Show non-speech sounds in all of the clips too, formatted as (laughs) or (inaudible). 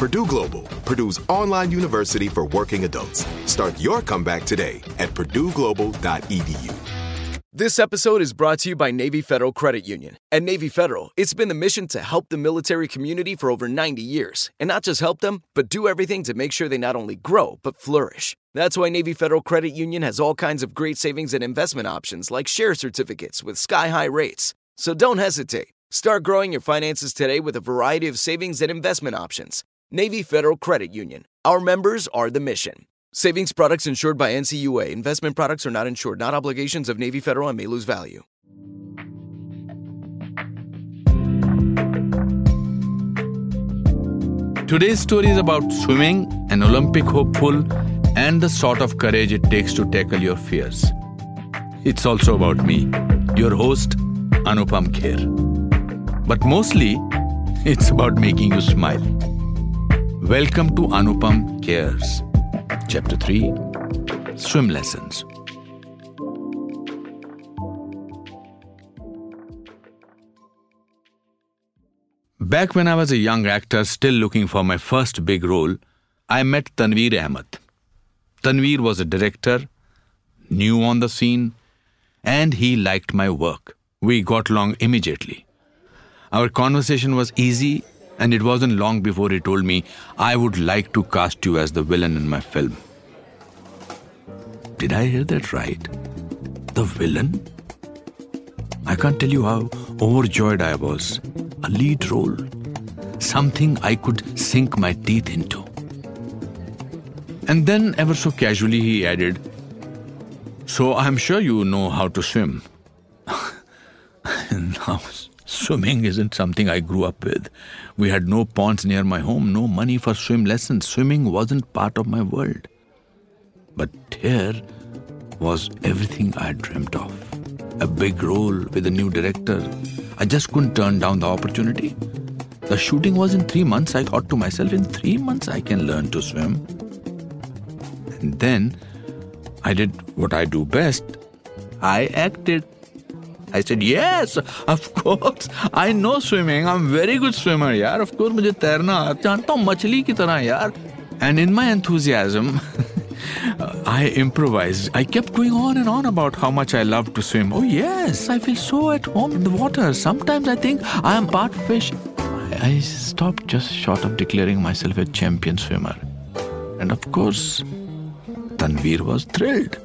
Purdue Global, Purdue's online university for working adults. Start your comeback today at purdueglobal.edu. This episode is brought to you by Navy Federal Credit Union. At Navy Federal, it's been the mission to help the military community for over 90 years. And not just help them, but do everything to make sure they not only grow, but flourish. That's why Navy Federal Credit Union has all kinds of great savings and investment options like share certificates with sky high rates. So don't hesitate. Start growing your finances today with a variety of savings and investment options. Navy Federal Credit Union. Our members are the mission. Savings products insured by NCUA. Investment products are not insured, not obligations of Navy Federal and may lose value. Today's story is about swimming, an Olympic hopeful, and the sort of courage it takes to tackle your fears. It's also about me, your host, Anupam Kher. But mostly, it's about making you smile. Welcome to Anupam Cares, Chapter 3 Swim Lessons. Back when I was a young actor still looking for my first big role, I met Tanveer Ahmed. Tanveer was a director, new on the scene, and he liked my work. We got along immediately. Our conversation was easy, and it wasn't long before he told me, I would like to cast you as the villain in my film. Did I hear that right? The villain? I can't tell you how overjoyed I was. A lead role. Something I could sink my teeth into. And then, ever so casually, he added, So I'm sure you know how to swim. (laughs) now, swimming isn't something I grew up with. We had no ponds near my home, no money for swim lessons. Swimming wasn't part of my world. But here was everything I dreamt of a big role with a new director. I just couldn't turn down the opportunity. The shooting was in three months. I thought to myself, in three months, I can learn to swim. And then I did what I do best I acted. I said, Yes, of course. I know swimming. I'm very good swimmer, yaar. Of course, मुझे तैरना जानता हूँ मछली की तरह And in my enthusiasm, (laughs) I improvised. I kept going on and on about how much I love to swim. Oh, yes, I feel so at home in the water. Sometimes I think I am part fish. I stopped just short of declaring myself a champion swimmer. And of course, Tanveer was thrilled.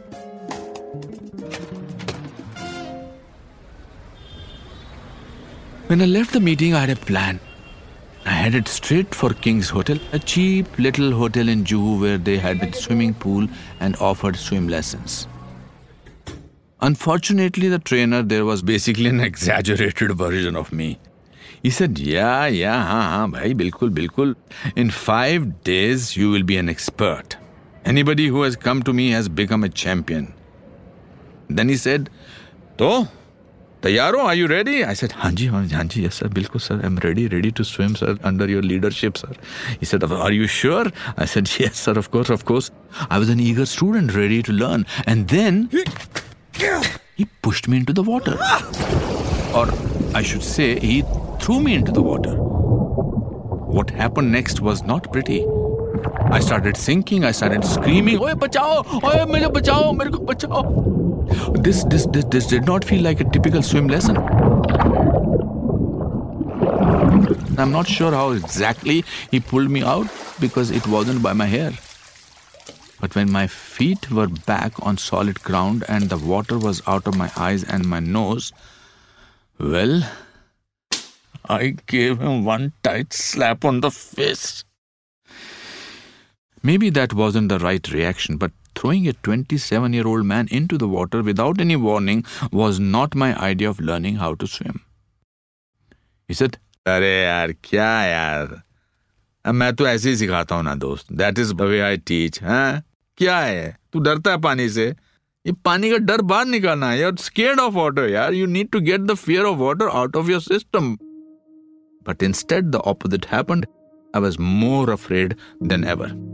When I left the meeting, I had a plan. I headed straight for King's Hotel, a cheap little hotel in Juhu where they had a swimming pool and offered swim lessons. Unfortunately, the trainer there was basically an (laughs) exaggerated version of me. He said, Yeah, yeah, haan, haan, bhai, bilkul, bilkul. In five days, you will be an expert. Anybody who has come to me has become a champion. Then he said, To, Tayaro, are you ready? I said, Hanji, Hanji, yes, sir, Bilko, sir, I'm ready, ready to swim, sir, under your leadership, sir. He said, Are you sure? I said, (laughs) Yes, sir, of course, of course. I was an eager student, ready to learn. And then he pushed me into the water. Or I should say, he threw me into the water. What happened next was not pretty. I started sinking, I started screaming, Oye, bachao! Oye, mujhe bachao! Mere ko bachao! This, this, this, this did not feel like a typical swim lesson. I'm not sure how exactly he pulled me out because it wasn't by my hair. But when my feet were back on solid ground and the water was out of my eyes and my nose, well, I gave him one tight slap on the face. Maybe that wasn't the right reaction, but throwing a 27 year old man into the water without any warning was not my idea of learning how to swim. He said, अरे यार क्या यार मैं तो ऐसे ही सिखाता हूं ना दोस्त that is way I teach हाँ क्या है तू डरता है पानी से ये पानी का डर बाहर निकालना है यार स्केर्ड ऑफ वाटर यार you need to get the fear of water out of your system but instead the opposite happened I was more afraid than ever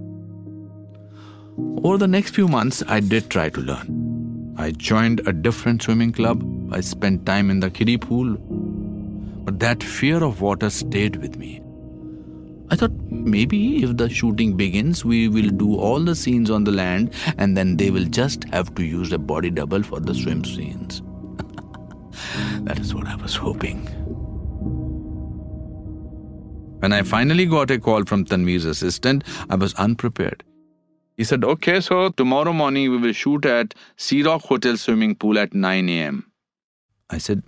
over the next few months, I did try to learn. I joined a different swimming club. I spent time in the kiddie pool. But that fear of water stayed with me. I thought maybe if the shooting begins, we will do all the scenes on the land and then they will just have to use a body double for the swim scenes. (laughs) that is what I was hoping. When I finally got a call from Tanveer's assistant, I was unprepared. He said, Okay, so tomorrow morning we will shoot at Sea Rock Hotel swimming pool at 9 a.m. I said,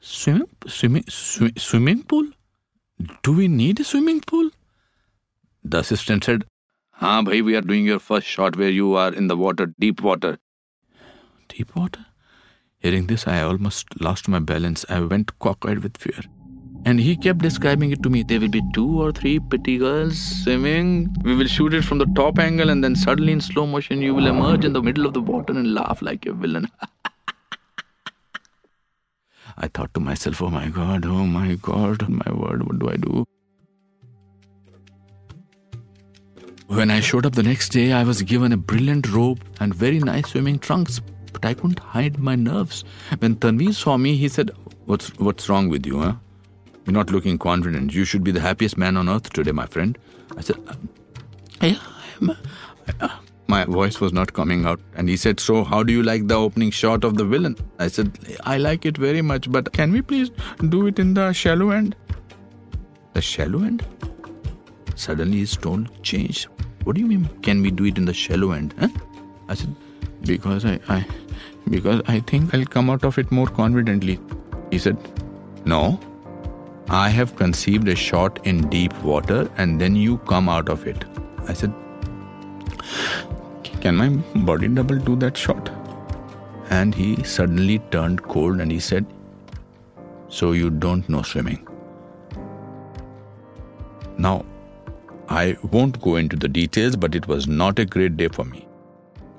Swimming, swimming, sw- swimming pool? Do we need a swimming pool? The assistant said, Haan, bhai, we are doing your first shot where you are in the water, deep water. Deep water? Hearing this, I almost lost my balance. I went cockeyed with fear. And he kept describing it to me. There will be two or three pretty girls swimming. We will shoot it from the top angle, and then suddenly in slow motion, you will emerge in the middle of the water and laugh like a villain. (laughs) I thought to myself, oh my god, oh my god, my word, what do I do? When I showed up the next day, I was given a brilliant robe and very nice swimming trunks, but I couldn't hide my nerves. When Tanveer saw me, he said, What's, what's wrong with you, huh? You're not looking confident. You should be the happiest man on earth today, my friend. I said, uh, Yeah, I am. Uh, uh, my voice was not coming out. And he said, So, how do you like the opening shot of the villain? I said, I like it very much, but can we please do it in the shallow end? The shallow end? Suddenly his tone changed. What do you mean, can we do it in the shallow end? Huh? I said, Because I, I because I think I'll come out of it more confidently. He said, No. I have conceived a shot in deep water and then you come out of it. I said, can my body double do that shot? And he suddenly turned cold and he said, So you don't know swimming. Now, I won't go into the details, but it was not a great day for me.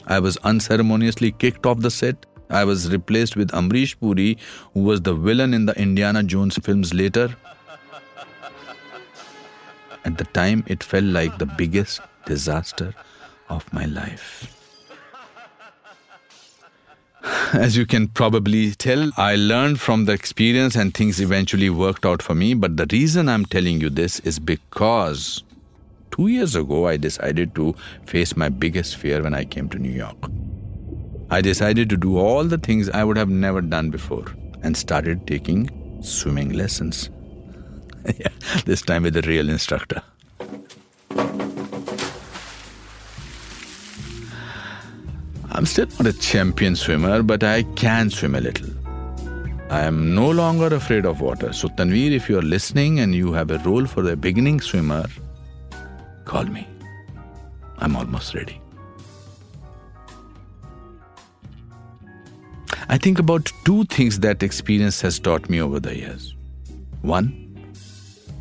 I was unceremoniously kicked off the set. I was replaced with Amrish Puri, who was the villain in the Indiana Jones films later. At the time, it felt like the biggest disaster of my life. As you can probably tell, I learned from the experience and things eventually worked out for me. But the reason I'm telling you this is because two years ago I decided to face my biggest fear when I came to New York. I decided to do all the things I would have never done before and started taking swimming lessons. (laughs) this time with a real instructor. I'm still not a champion swimmer, but I can swim a little. I am no longer afraid of water. So, Tanveer, if you're listening and you have a role for a beginning swimmer, call me. I'm almost ready. I think about two things that experience has taught me over the years. One,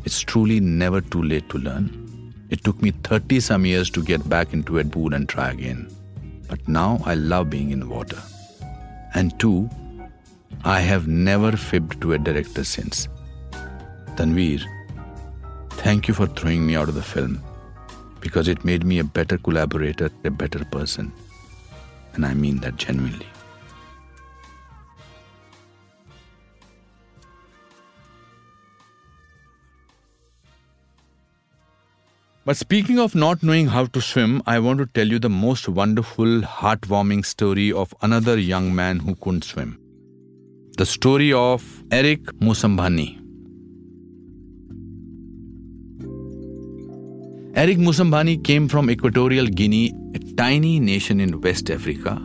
it's truly never too late to learn. It took me 30 some years to get back into a pool and try again but now I love being in water. And two, I have never fibbed to a director since. Tanveer, thank you for throwing me out of the film because it made me a better collaborator, a better person. And I mean that genuinely. But speaking of not knowing how to swim, I want to tell you the most wonderful, heartwarming story of another young man who couldn't swim. The story of Eric Moussambani. Eric Moussambani came from Equatorial Guinea, a tiny nation in West Africa.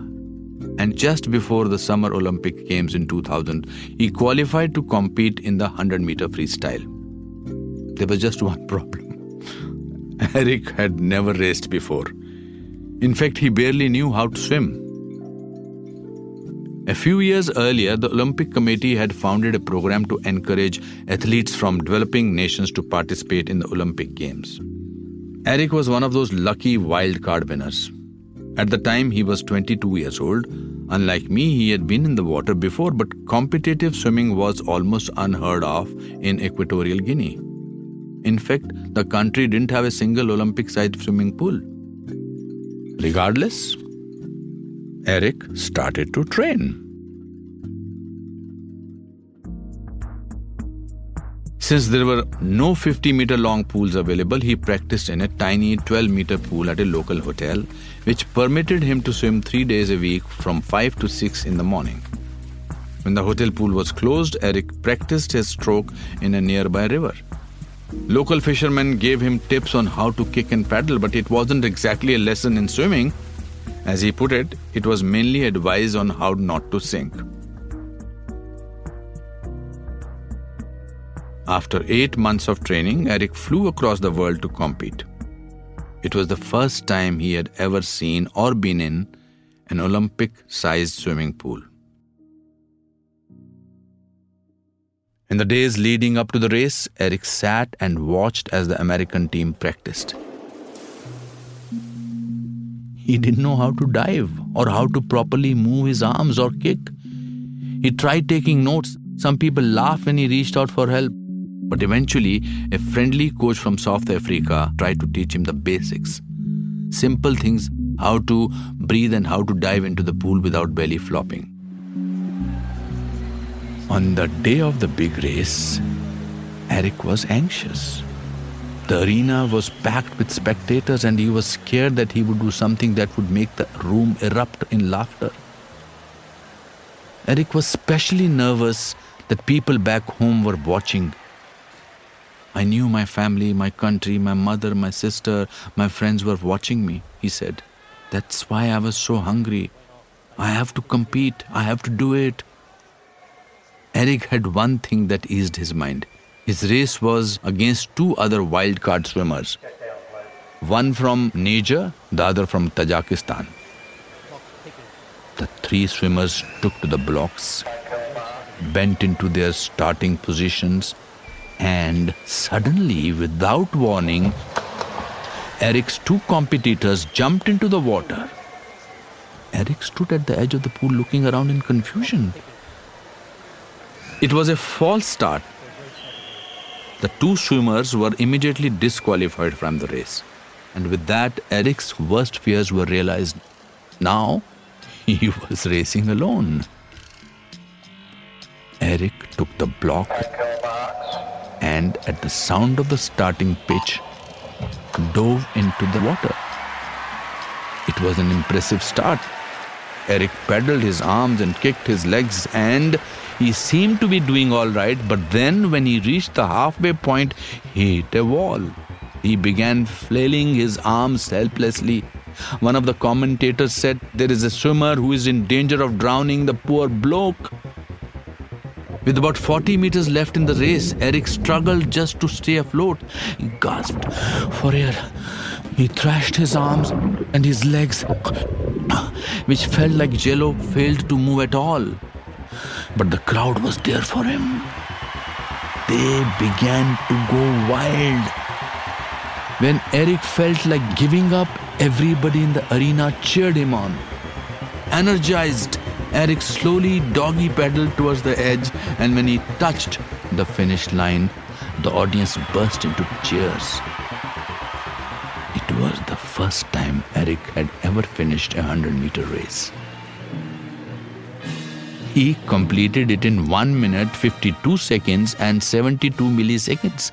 And just before the Summer Olympic Games in 2000, he qualified to compete in the 100 meter freestyle. There was just one problem. (laughs) Eric had never raced before. In fact, he barely knew how to swim. A few years earlier, the Olympic Committee had founded a program to encourage athletes from developing nations to participate in the Olympic Games. Eric was one of those lucky wild card winners. At the time, he was 22 years old. Unlike me, he had been in the water before, but competitive swimming was almost unheard of in Equatorial Guinea. In fact, the country didn't have a single Olympic sized swimming pool. Regardless, Eric started to train. Since there were no 50 meter long pools available, he practiced in a tiny 12 meter pool at a local hotel, which permitted him to swim three days a week from 5 to 6 in the morning. When the hotel pool was closed, Eric practiced his stroke in a nearby river. Local fishermen gave him tips on how to kick and paddle, but it wasn't exactly a lesson in swimming. As he put it, it was mainly advice on how not to sink. After eight months of training, Eric flew across the world to compete. It was the first time he had ever seen or been in an Olympic sized swimming pool. In the days leading up to the race, Eric sat and watched as the American team practiced. He didn't know how to dive or how to properly move his arms or kick. He tried taking notes. Some people laughed when he reached out for help. But eventually, a friendly coach from South Africa tried to teach him the basics. Simple things how to breathe and how to dive into the pool without belly flopping. On the day of the big race, Eric was anxious. The arena was packed with spectators, and he was scared that he would do something that would make the room erupt in laughter. Eric was especially nervous that people back home were watching. I knew my family, my country, my mother, my sister, my friends were watching me, he said. That's why I was so hungry. I have to compete, I have to do it. Eric had one thing that eased his mind. His race was against two other wildcard swimmers, one from Niger, the other from Tajikistan. The three swimmers took to the blocks, bent into their starting positions, and suddenly, without warning, Eric's two competitors jumped into the water. Eric stood at the edge of the pool looking around in confusion. It was a false start. The two swimmers were immediately disqualified from the race. And with that, Eric's worst fears were realized. Now, (laughs) he was racing alone. Eric took the block and, at the sound of the starting pitch, dove into the water. It was an impressive start. Eric paddled his arms and kicked his legs, and he seemed to be doing all right, but then when he reached the halfway point, he hit a wall. He began flailing his arms helplessly. One of the commentators said, There is a swimmer who is in danger of drowning, the poor bloke. With about 40 meters left in the race, Eric struggled just to stay afloat. He gasped for air. He thrashed his arms and his legs, (coughs) which felt like jello, failed to move at all but the crowd was there for him. They began to go wild. When Eric felt like giving up, everybody in the arena cheered him on. Energized, Eric slowly doggy paddled towards the edge, and when he touched the finish line, the audience burst into cheers. It was the first time Eric had ever finished a 100 meter race. He completed it in 1 minute 52 seconds and 72 milliseconds.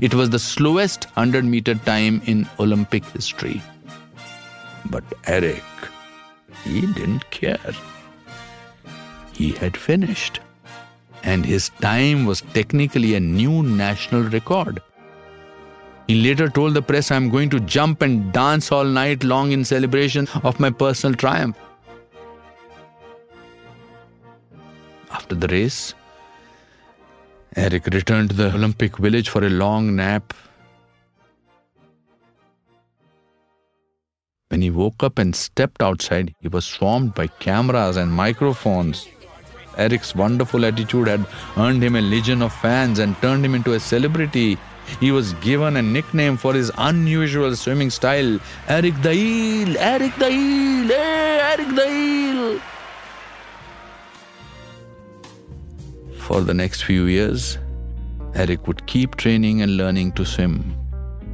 It was the slowest 100 meter time in Olympic history. But Eric, he didn't care. He had finished. And his time was technically a new national record. He later told the press, I'm going to jump and dance all night long in celebration of my personal triumph. After the race, Eric returned to the Olympic village for a long nap. When he woke up and stepped outside, he was swarmed by cameras and microphones. Eric's wonderful attitude had earned him a legion of fans and turned him into a celebrity. He was given a nickname for his unusual swimming style Eric Eel, Eric Eel, hey, eh, Eric the Eel. For the next few years, Eric would keep training and learning to swim.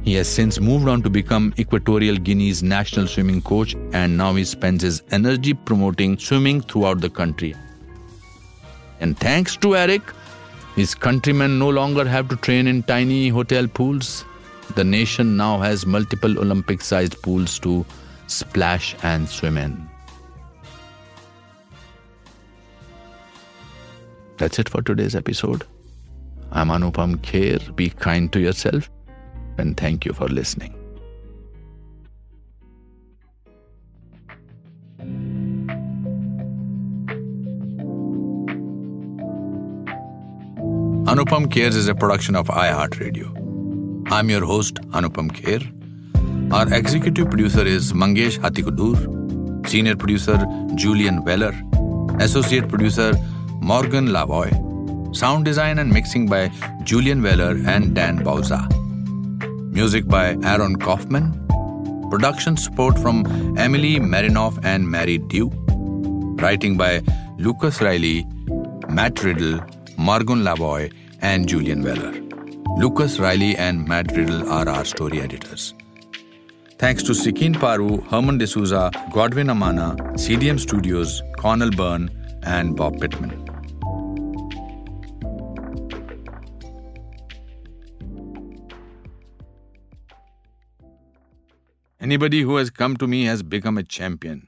He has since moved on to become Equatorial Guinea's national swimming coach, and now he spends his energy promoting swimming throughout the country. And thanks to Eric, his countrymen no longer have to train in tiny hotel pools. The nation now has multiple Olympic sized pools to splash and swim in. That's it for today's episode. I'm Anupam Kher. Be kind to yourself and thank you for listening. Anupam Cares is a production of iHeartRadio. I'm your host, Anupam Kher. Our executive producer is Mangesh Hattikudur, senior producer Julian Weller, associate producer Morgan LaVoie, sound design and mixing by Julian Weller and Dan Bauza. Music by Aaron Kaufman. Production support from Emily Marinoff and Mary Dew. Writing by Lucas Riley, Matt Riddle, Morgan LaVoie, and Julian Weller. Lucas Riley and Matt Riddle are our story editors. Thanks to Sikin Paru, Herman D'Souza, Godwin Amana, CDM Studios, Connell Byrne, and Bob Pittman. Anybody who has come to me has become a champion.